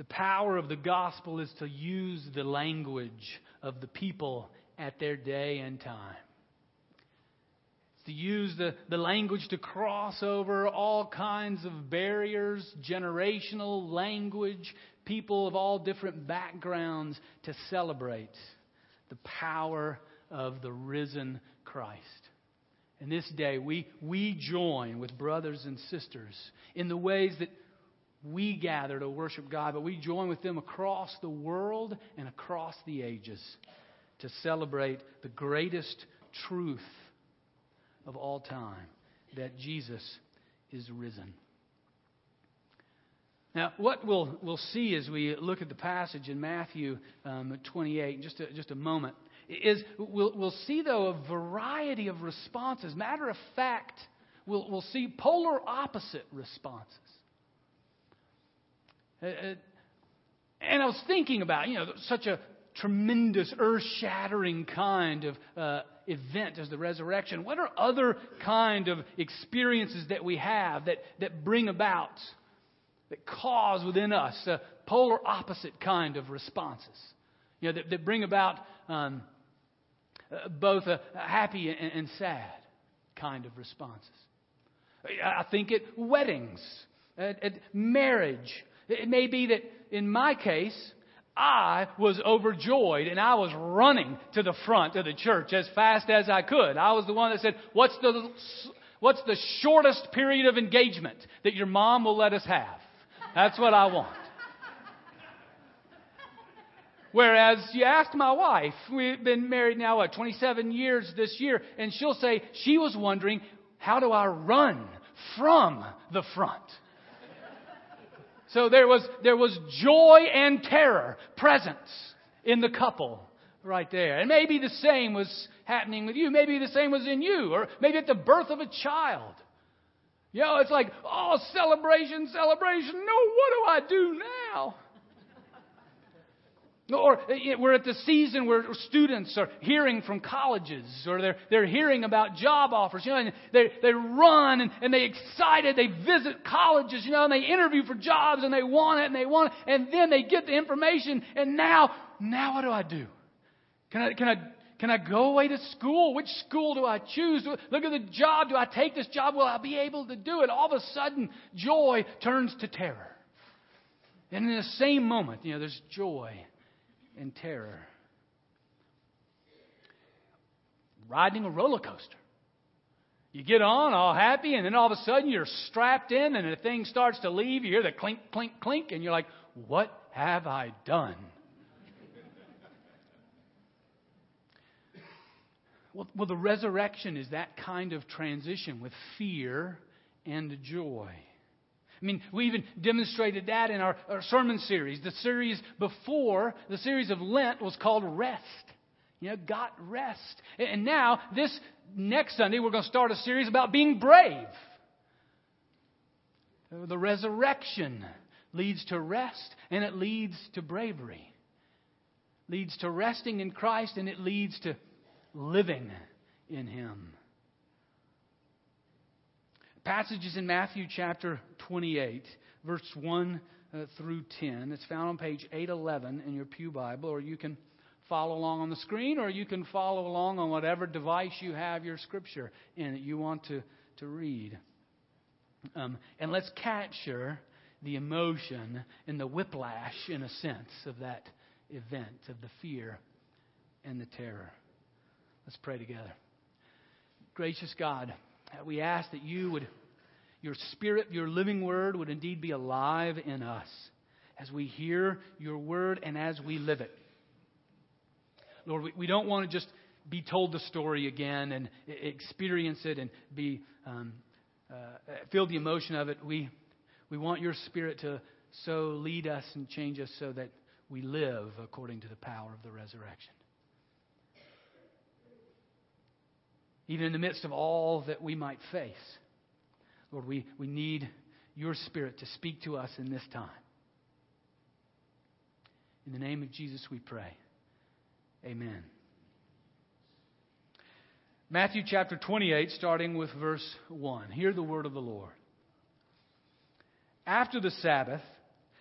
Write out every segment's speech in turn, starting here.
The power of the gospel is to use the language of the people at their day and time. It's to use the, the language to cross over all kinds of barriers, generational language, people of all different backgrounds to celebrate the power of the risen Christ. In this day, we, we join with brothers and sisters in the ways that we gather to worship God, but we join with them across the world and across the ages to celebrate the greatest truth of all time that Jesus is risen. Now, what we'll, we'll see as we look at the passage in Matthew um, 28 in just a, just a moment is we'll, we'll see, though, a variety of responses. Matter of fact, we'll, we'll see polar opposite responses. Uh, uh, and I was thinking about, you know, such a tremendous, earth shattering kind of uh, event as the resurrection. What are other kind of experiences that we have that, that bring about, that cause within us a polar opposite kind of responses? You know, that, that bring about um, uh, both a, a happy and, and sad kind of responses. I think at weddings, at, at marriage, it may be that in my case, I was overjoyed and I was running to the front of the church as fast as I could. I was the one that said, What's the, what's the shortest period of engagement that your mom will let us have? That's what I want. Whereas you ask my wife, we've been married now, what, 27 years this year, and she'll say she was wondering, how do I run from the front? So there was, there was joy and terror present in the couple right there. And maybe the same was happening with you. Maybe the same was in you, or maybe at the birth of a child. You know, it's like, oh, celebration, celebration. No, what do I do now? Or eh, we're at the season where students are hearing from colleges or they're, they're hearing about job offers, you know, and they, they run and, and they excited, they visit colleges, you know, and they interview for jobs and they want it and they want it, and then they get the information and now, now what do I do? Can I, can I, can I go away to school? Which school do I choose? Look at the job. Do I take this job? Will I be able to do it? All of a sudden, joy turns to terror. And in the same moment, you know, there's joy and terror. Riding a roller coaster. You get on all happy, and then all of a sudden you're strapped in, and the thing starts to leave. You hear the clink, clink, clink, and you're like, What have I done? well, well, the resurrection is that kind of transition with fear and joy. I mean, we even demonstrated that in our, our sermon series. The series before, the series of Lent, was called Rest. You know, got rest. And now, this next Sunday, we're going to start a series about being brave. The resurrection leads to rest and it leads to bravery. Leads to resting in Christ and it leads to living in Him passages in Matthew chapter 28, verse 1 uh, through 10. It's found on page 811 in your Pew Bible, or you can follow along on the screen, or you can follow along on whatever device you have your scripture in that you want to, to read. Um, and let's capture the emotion and the whiplash, in a sense, of that event, of the fear and the terror. Let's pray together. Gracious God, we ask that you would, your spirit, your living word would indeed be alive in us as we hear your word and as we live it. Lord, we, we don't want to just be told the story again and experience it and be um, uh, feel the emotion of it. We we want your spirit to so lead us and change us so that we live according to the power of the resurrection. Even in the midst of all that we might face. Lord, we, we need your Spirit to speak to us in this time. In the name of Jesus, we pray. Amen. Matthew chapter 28, starting with verse 1. Hear the word of the Lord. After the Sabbath,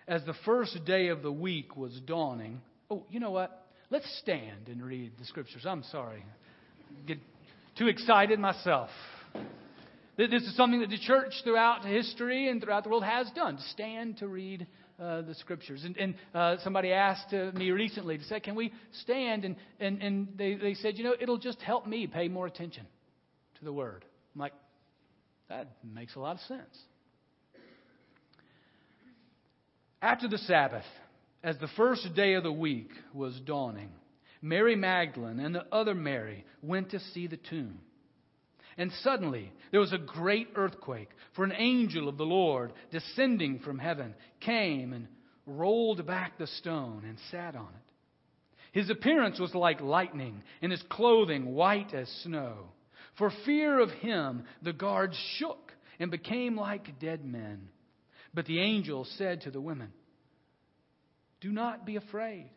as the first day of the week was dawning. Oh, you know what? Let's stand and read the scriptures. I'm sorry. Get too excited myself. This is something that the church throughout history and throughout the world has done to stand to read uh, the scriptures. And, and uh, somebody asked uh, me recently to say, Can we stand? And, and, and they, they said, You know, it'll just help me pay more attention to the word. I'm like, That makes a lot of sense. After the Sabbath, as the first day of the week was dawning, Mary Magdalene and the other Mary went to see the tomb. And suddenly there was a great earthquake, for an angel of the Lord, descending from heaven, came and rolled back the stone and sat on it. His appearance was like lightning, and his clothing white as snow. For fear of him, the guards shook and became like dead men. But the angel said to the women, Do not be afraid.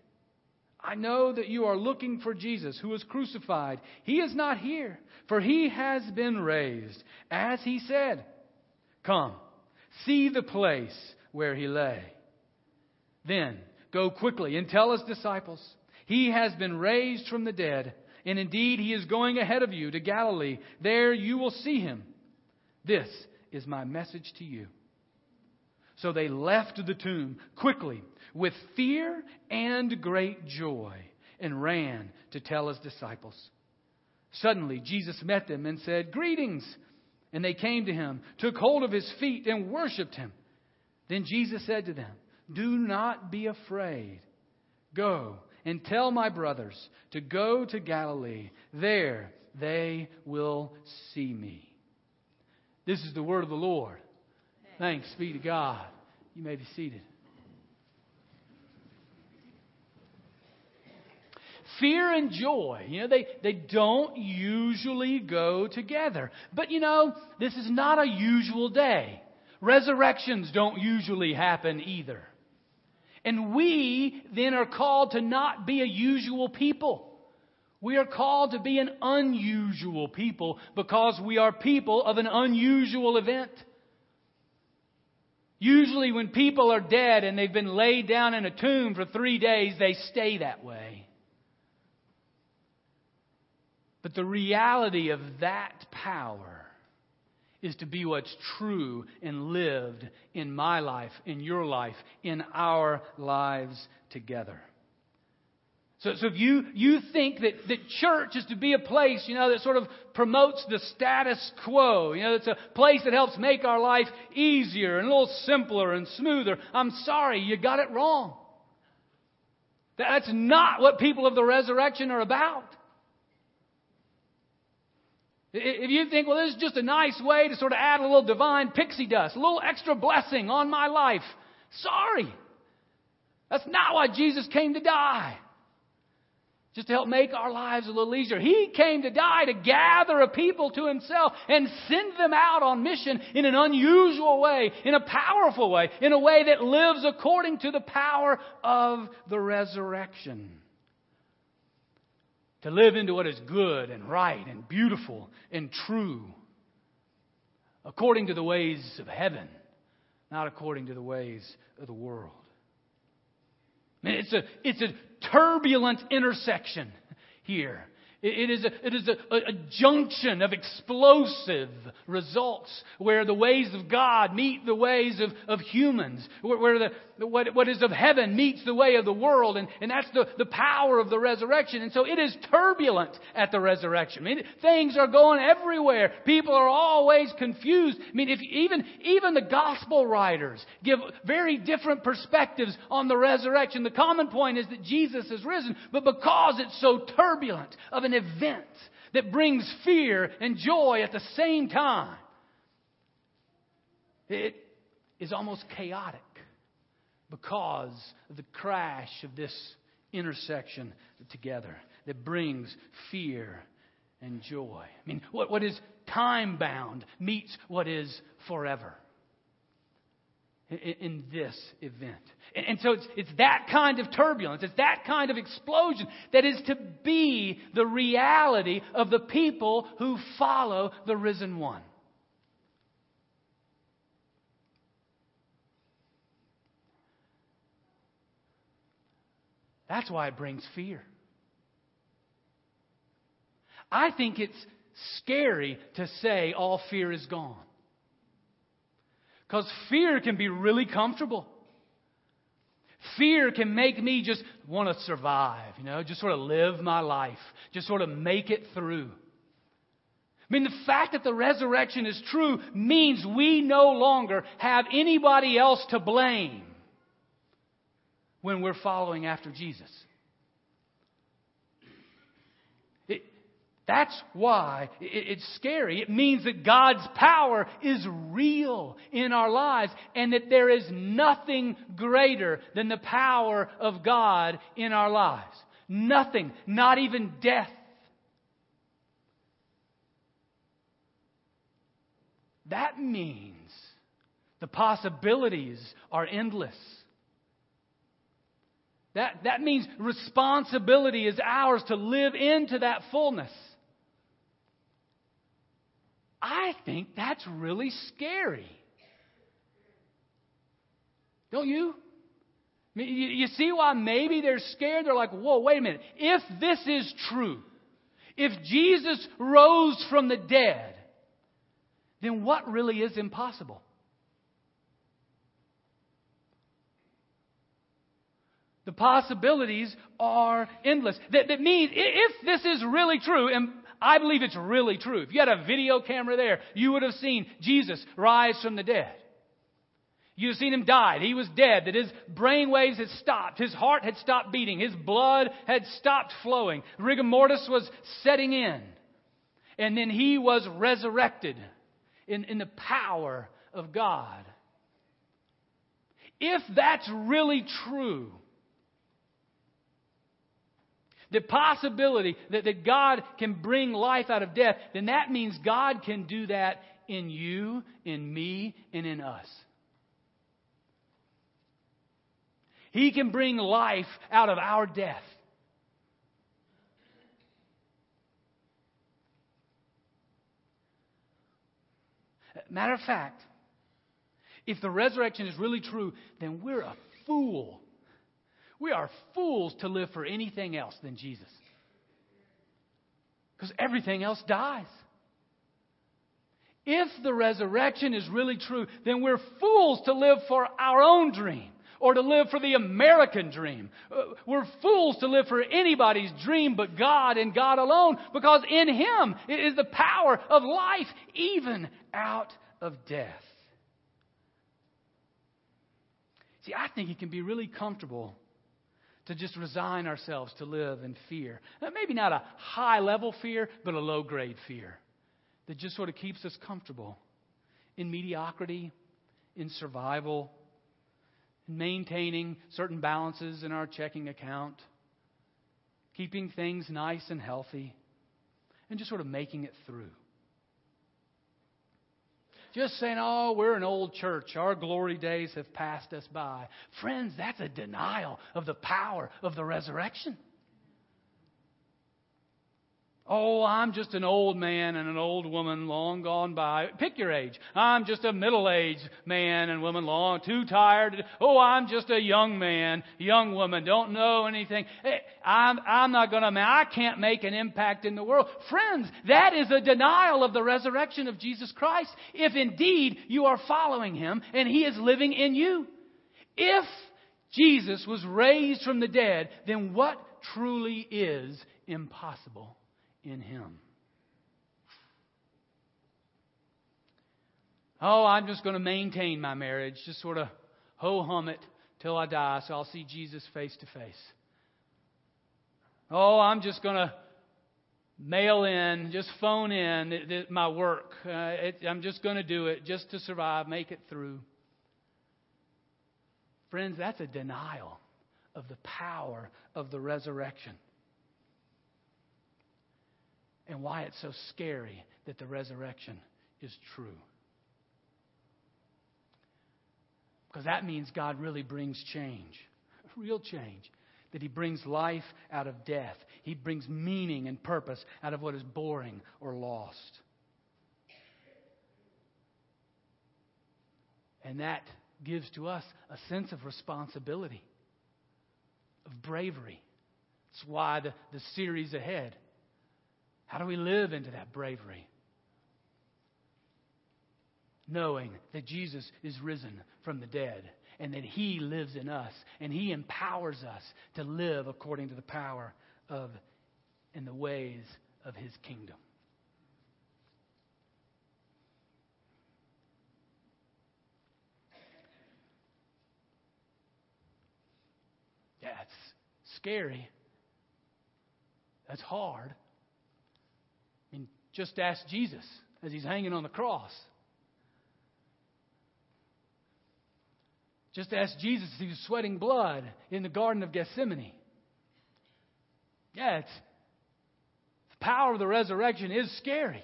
I know that you are looking for Jesus who was crucified. He is not here, for he has been raised, as he said. Come, see the place where he lay. Then go quickly and tell his disciples, He has been raised from the dead, and indeed he is going ahead of you to Galilee. There you will see him. This is my message to you. So they left the tomb quickly with fear and great joy and ran to tell his disciples. Suddenly, Jesus met them and said, Greetings! And they came to him, took hold of his feet, and worshiped him. Then Jesus said to them, Do not be afraid. Go and tell my brothers to go to Galilee. There they will see me. This is the word of the Lord. Thanks be to God. You may be seated. Fear and joy, you know, they, they don't usually go together. But you know, this is not a usual day. Resurrections don't usually happen either. And we then are called to not be a usual people. We are called to be an unusual people because we are people of an unusual event. Usually, when people are dead and they've been laid down in a tomb for three days, they stay that way. But the reality of that power is to be what's true and lived in my life, in your life, in our lives together. So, so if you, you think that, that church is to be a place, you know, that sort of promotes the status quo, you know, it's a place that helps make our life easier and a little simpler and smoother, I'm sorry, you got it wrong. That's not what people of the resurrection are about. If you think, well, this is just a nice way to sort of add a little divine pixie dust, a little extra blessing on my life, sorry. That's not why Jesus came to die just to help make our lives a little easier. He came to die to gather a people to himself and send them out on mission in an unusual way, in a powerful way, in a way that lives according to the power of the resurrection. To live into what is good and right and beautiful and true, according to the ways of heaven, not according to the ways of the world. Man, it's a, it's a turbulent intersection here. It is, a, it is a, a, junction of explosive results where the ways of God meet the ways of, of humans, where, where the, what, what is of heaven meets the way of the world, and, and that's the, the power of the resurrection. And so it is turbulent at the resurrection. I mean, things are going everywhere. People are always confused. I mean, if even, even the gospel writers give very different perspectives on the resurrection. The common point is that Jesus is risen, but because it's so turbulent of an an event that brings fear and joy at the same time. It is almost chaotic because of the crash of this intersection together that brings fear and joy. I mean, what, what is time bound meets what is forever in this event. And so it's, it's that kind of turbulence, it's that kind of explosion that is to be the reality of the people who follow the risen one. That's why it brings fear. I think it's scary to say all fear is gone. Because fear can be really comfortable. Fear can make me just want to survive, you know, just sort of live my life, just sort of make it through. I mean, the fact that the resurrection is true means we no longer have anybody else to blame when we're following after Jesus. It, that's why it, it's scary. It means that God's power is real in our lives and that there is nothing greater than the power of God in our lives. Nothing, not even death. That means the possibilities are endless. That, that means responsibility is ours to live into that fullness. I think that's really scary. Don't you? You see why maybe they're scared? They're like, whoa, wait a minute. If this is true, if Jesus rose from the dead, then what really is impossible? The possibilities are endless. That, that means if this is really true, and I believe it's really true, if you had a video camera there, you would have seen Jesus rise from the dead. You'd have seen him die. He was dead, that his brain waves had stopped. His heart had stopped beating. His blood had stopped flowing. Rigor mortis was setting in. And then he was resurrected in, in the power of God. If that's really true, the possibility that, that God can bring life out of death, then that means God can do that in you, in me, and in us. He can bring life out of our death. Matter of fact, if the resurrection is really true, then we're a fool we are fools to live for anything else than Jesus. Because everything else dies. If the resurrection is really true, then we're fools to live for our own dream or to live for the American dream. Uh, we're fools to live for anybody's dream but God and God alone because in Him is the power of life even out of death. See, I think it can be really comfortable to just resign ourselves to live in fear. Now, maybe not a high level fear, but a low grade fear that just sort of keeps us comfortable in mediocrity, in survival, in maintaining certain balances in our checking account, keeping things nice and healthy, and just sort of making it through. Just saying, oh, we're an old church. Our glory days have passed us by. Friends, that's a denial of the power of the resurrection. Oh, I'm just an old man and an old woman long gone by. Pick your age. I'm just a middle aged man and woman long, too tired. Oh, I'm just a young man, young woman, don't know anything. Hey, I'm, I'm not going to, I can't make an impact in the world. Friends, that is a denial of the resurrection of Jesus Christ if indeed you are following him and he is living in you. If Jesus was raised from the dead, then what truly is impossible? In Him. Oh, I'm just going to maintain my marriage, just sort of ho hum it till I die so I'll see Jesus face to face. Oh, I'm just going to mail in, just phone in my work. Uh, it, I'm just going to do it just to survive, make it through. Friends, that's a denial of the power of the resurrection and why it's so scary that the resurrection is true. Because that means God really brings change, real change. That He brings life out of death. He brings meaning and purpose out of what is boring or lost. And that gives to us a sense of responsibility. of bravery. That's why the, the series ahead. How do we live into that bravery? Knowing that Jesus is risen from the dead and that He lives in us and He empowers us to live according to the power of and the ways of His kingdom. Yeah, it's scary. That's hard. Just ask Jesus as he's hanging on the cross. Just ask Jesus as he was sweating blood in the Garden of Gethsemane. Yeah, it's, the power of the resurrection is scary.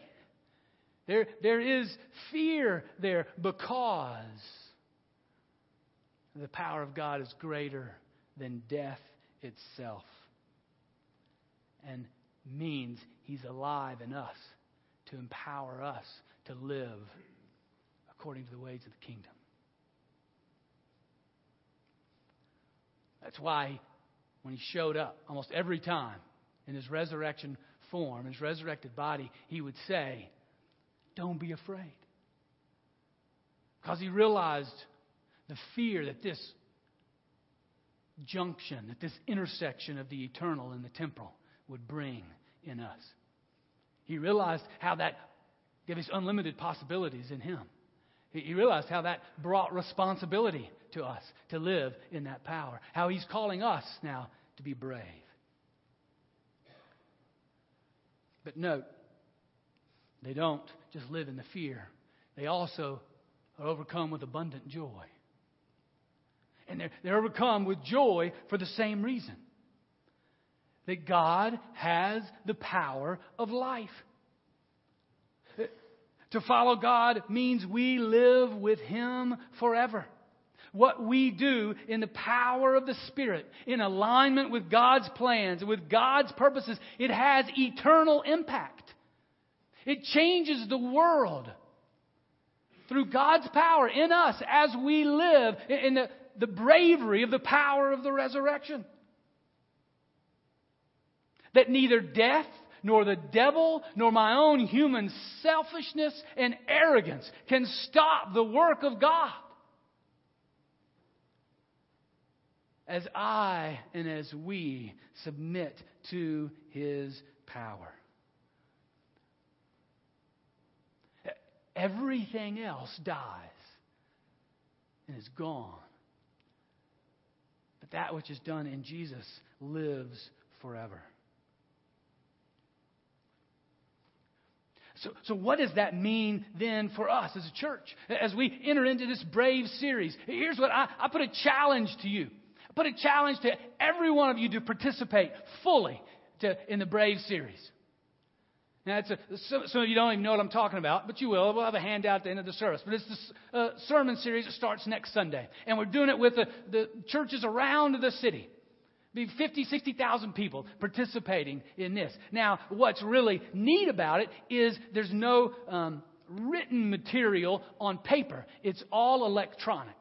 There, there is fear there because the power of God is greater than death itself and means He's alive in us to empower us to live according to the ways of the kingdom. That's why when he showed up almost every time in his resurrection form, his resurrected body, he would say, Don't be afraid. Because he realized the fear that this junction, that this intersection of the eternal and the temporal would bring in us. He realized how that gave us unlimited possibilities in him. He realized how that brought responsibility to us to live in that power. How He's calling us now to be brave. But note, they don't just live in the fear, they also are overcome with abundant joy. And they're, they're overcome with joy for the same reason that God has the power of life. To follow God means we live with Him forever. What we do in the power of the Spirit, in alignment with God's plans, with God's purposes, it has eternal impact. It changes the world through God's power in us as we live in the, the bravery of the power of the resurrection. That neither death nor the devil, nor my own human selfishness and arrogance can stop the work of God. As I and as we submit to his power. Everything else dies and is gone. But that which is done in Jesus lives forever. So, so what does that mean then for us as a church? As we enter into this brave series, here's what I, I put a challenge to you. I put a challenge to every one of you to participate fully to, in the brave series. Now, it's a, some, of you don't even know what I'm talking about, but you will. We'll have a handout at the end of the service. But it's this uh, sermon series that starts next Sunday. And we're doing it with the, the churches around the city be 50, 60,000 people participating in this. Now, what's really neat about it is there's no um, written material on paper. It's all electronic.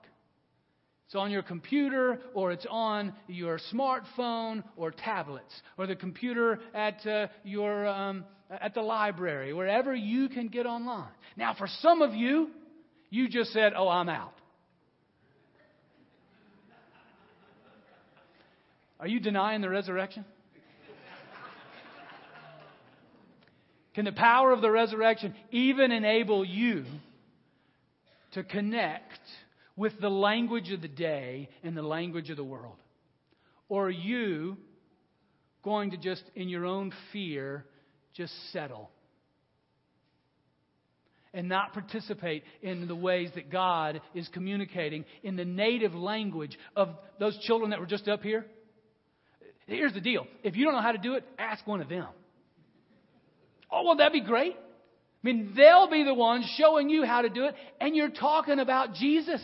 It's on your computer or it's on your smartphone or tablets or the computer at uh, your um, at the library, wherever you can get online. Now, for some of you, you just said, "Oh, I'm out." Are you denying the resurrection? Can the power of the resurrection even enable you to connect with the language of the day and the language of the world? Or are you going to just, in your own fear, just settle? and not participate in the ways that God is communicating in the native language of those children that were just up here? Here's the deal if you don't know how to do it, ask one of them. Oh, well, that'd be great. I mean, they'll be the ones showing you how to do it, and you're talking about Jesus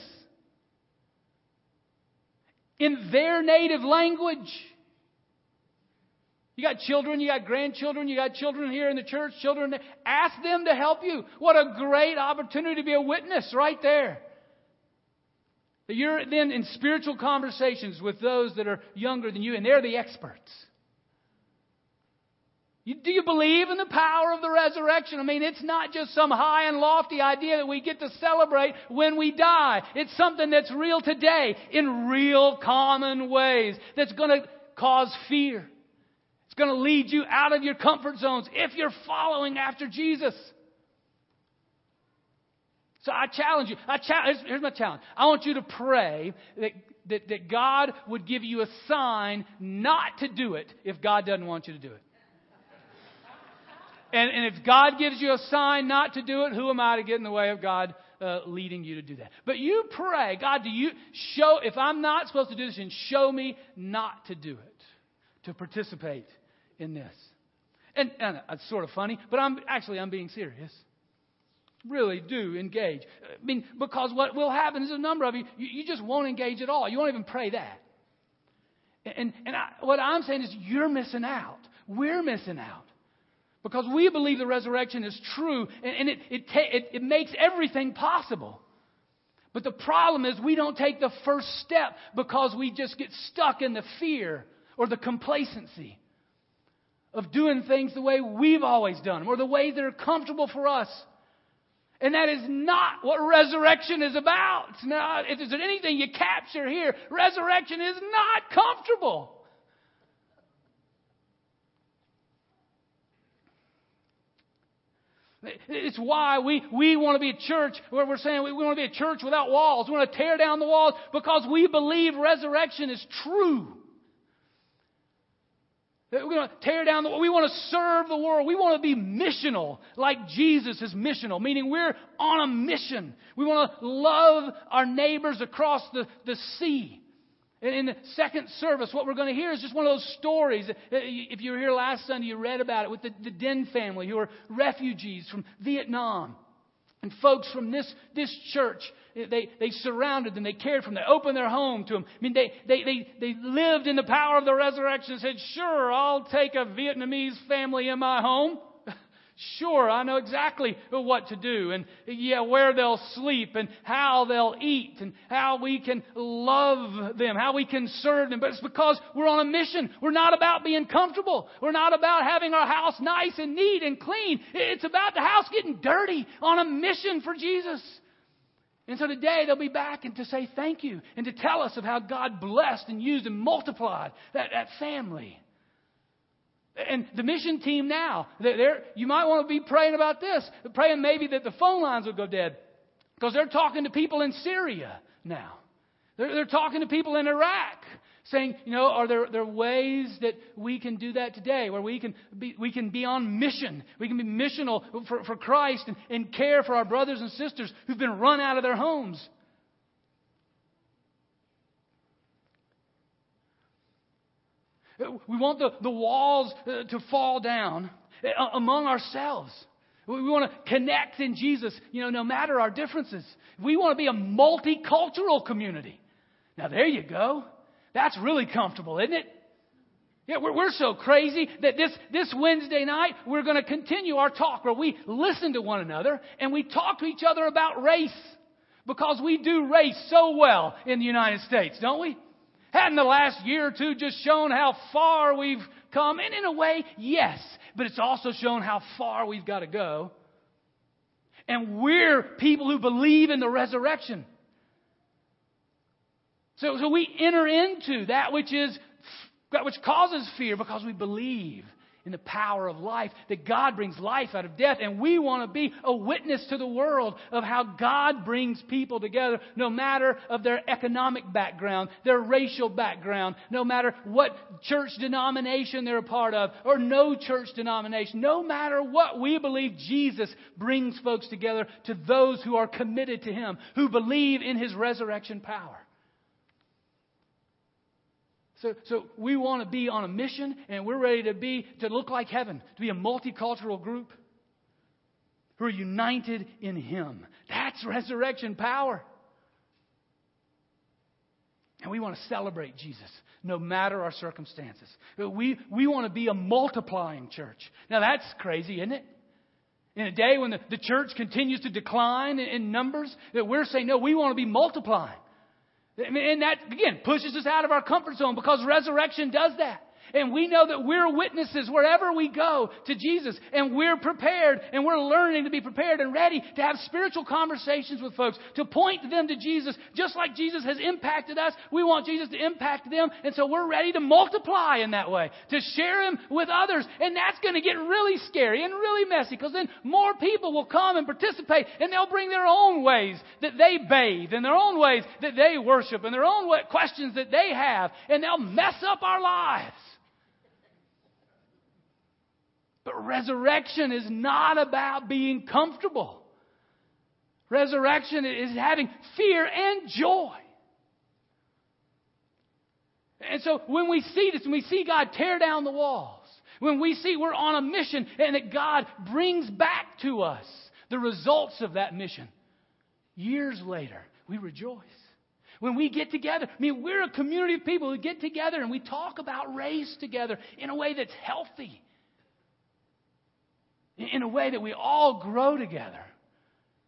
in their native language. You got children, you got grandchildren, you got children here in the church, children. Ask them to help you. What a great opportunity to be a witness right there. That you're then in spiritual conversations with those that are younger than you, and they're the experts. You, do you believe in the power of the resurrection? I mean, it's not just some high and lofty idea that we get to celebrate when we die. It's something that's real today in real common ways that's going to cause fear. It's going to lead you out of your comfort zones if you're following after Jesus. So I challenge you. I here's my challenge. I want you to pray that, that, that God would give you a sign not to do it if God doesn't want you to do it. And, and if God gives you a sign not to do it, who am I to get in the way of God uh, leading you to do that? But you pray, God, do you show, if I'm not supposed to do this, then show me not to do it, to participate in this. And, and it's sort of funny, but I'm actually I'm being serious. Really do engage. I mean, because what will happen is a number of you, you, you just won't engage at all. You won't even pray that. And, and I, what I'm saying is you're missing out. We're missing out. Because we believe the resurrection is true and, and it, it, ta- it, it makes everything possible. But the problem is we don't take the first step because we just get stuck in the fear or the complacency of doing things the way we've always done them or the way that are comfortable for us. And that is not what resurrection is about. It's not, if there's anything you capture here, resurrection is not comfortable. It's why we, we want to be a church where we're saying we, we want to be a church without walls. We want to tear down the walls because we believe resurrection is true. We're going to tear down the world. We want to serve the world. We want to be missional like Jesus is missional, meaning we're on a mission. We want to love our neighbors across the, the sea. And in the second service, what we're going to hear is just one of those stories. Uh, if you were here last Sunday, you read about it with the, the Den family who are refugees from Vietnam. And folks from this, this church, eh, they, they surrounded them. They cared for them. They opened their home to them. I mean, they, they, they, they lived in the power of the resurrection and said, Sure, I'll take a Vietnamese family in my home. Sure, I know exactly what to do and yeah, where they'll sleep and how they'll eat and how we can love them, how we can serve them. But it's because we're on a mission. We're not about being comfortable. We're not about having our house nice and neat and clean. It's about the house getting dirty on a mission for Jesus. And so today they'll be back and to say thank you and to tell us of how God blessed and used and multiplied that, that family. And the mission team now, they're, you might want to be praying about this, praying maybe that the phone lines will go dead. Because they're talking to people in Syria now. They're, they're talking to people in Iraq, saying, you know, are there, there ways that we can do that today, where we can be, we can be on mission? We can be missional for, for Christ and, and care for our brothers and sisters who've been run out of their homes. We want the, the walls uh, to fall down uh, among ourselves. We want to connect in Jesus, you know, no matter our differences. We want to be a multicultural community. Now, there you go. That's really comfortable, isn't it? Yeah, we're, we're so crazy that this, this Wednesday night, we're going to continue our talk where we listen to one another and we talk to each other about race. Because we do race so well in the United States, don't we? Hadn't the last year or two just shown how far we've come? And in a way, yes, but it's also shown how far we've got to go. And we're people who believe in the resurrection. So, so we enter into that which is that which causes fear because we believe in the power of life, that God brings life out of death. And we want to be a witness to the world of how God brings people together, no matter of their economic background, their racial background, no matter what church denomination they're a part of, or no church denomination. No matter what, we believe Jesus brings folks together to those who are committed to Him, who believe in His resurrection power. So, so we want to be on a mission and we're ready to be, to look like heaven, to be a multicultural group who are united in Him. That's resurrection power. And we want to celebrate Jesus no matter our circumstances. We, we want to be a multiplying church. Now that's crazy, isn't it? In a day when the, the church continues to decline in, in numbers, that we're saying, no, we want to be multiplying. And that, again, pushes us out of our comfort zone because resurrection does that. And we know that we're witnesses wherever we go to Jesus. And we're prepared and we're learning to be prepared and ready to have spiritual conversations with folks, to point them to Jesus. Just like Jesus has impacted us, we want Jesus to impact them. And so we're ready to multiply in that way, to share Him with others. And that's going to get really scary and really messy because then more people will come and participate and they'll bring their own ways that they bathe and their own ways that they worship and their own questions that they have. And they'll mess up our lives. But resurrection is not about being comfortable. Resurrection is having fear and joy. And so when we see this, when we see God tear down the walls, when we see we're on a mission and that God brings back to us the results of that mission, years later, we rejoice. When we get together, I mean, we're a community of people who get together and we talk about race together in a way that's healthy in a way that we all grow together.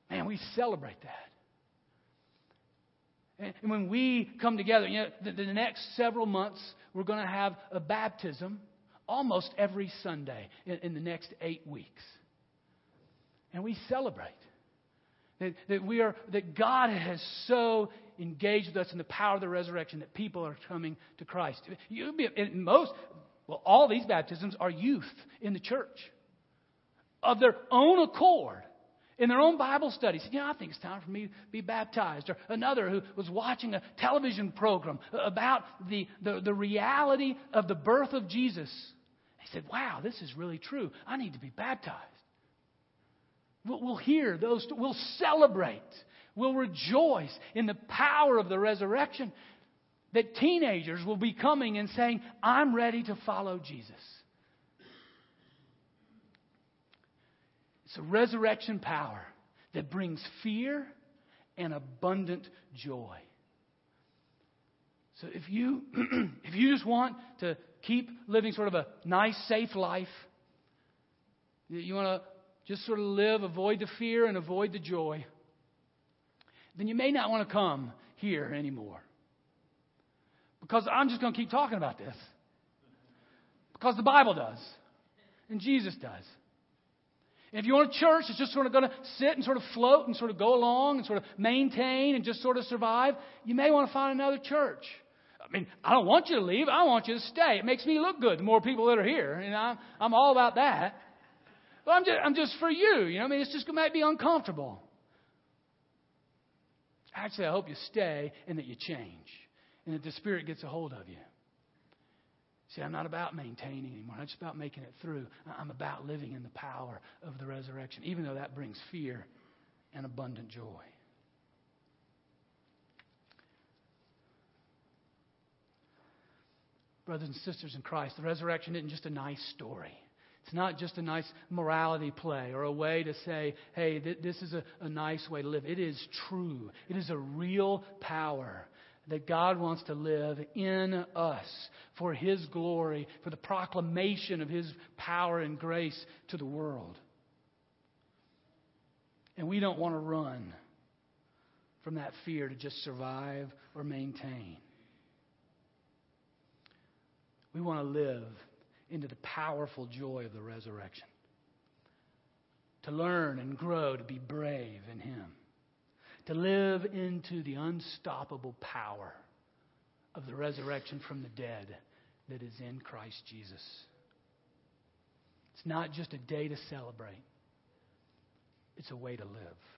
Man, we celebrate that. And when we come together, you know, the, the next several months, we're going to have a baptism almost every Sunday in, in the next eight weeks. And we celebrate that, that, we are, that God has so engaged with us in the power of the resurrection that people are coming to Christ. You, most, well, all these baptisms are youth in the church of their own accord in their own Bible study said, You I think it's time for me to be baptized. Or another who was watching a television program about the, the, the reality of the birth of Jesus. He said, Wow, this is really true. I need to be baptized. We'll, we'll hear those, we'll celebrate, we'll rejoice in the power of the resurrection. That teenagers will be coming and saying, I'm ready to follow Jesus. It's a resurrection power that brings fear and abundant joy. So if you if you just want to keep living sort of a nice, safe life, you want to just sort of live, avoid the fear and avoid the joy, then you may not want to come here anymore. Because I'm just going to keep talking about this. Because the Bible does. And Jesus does. And if you want a church that's just sort of going to sit and sort of float and sort of go along and sort of maintain and just sort of survive, you may want to find another church. I mean, I don't want you to leave. I want you to stay. It makes me look good. The more people that are here, know, I'm, I'm all about that. But I'm just, I'm just for you. You know, I mean, it's just it might be uncomfortable. Actually, I hope you stay and that you change, and that the Spirit gets a hold of you. See, I'm not about maintaining anymore. I'm just about making it through. I'm about living in the power of the resurrection, even though that brings fear and abundant joy. Brothers and sisters in Christ, the resurrection isn't just a nice story. It's not just a nice morality play or a way to say, hey, th- this is a, a nice way to live. It is true. It is a real power that God wants to live in us for His glory, for the proclamation of His power and grace to the world. And we don't want to run from that fear to just survive or maintain. We want to live into the powerful joy of the resurrection, to learn and grow, to be brave in Him to live into the unstoppable power of the resurrection from the dead that is in Christ Jesus. It's not just a day to celebrate, it's a way to live.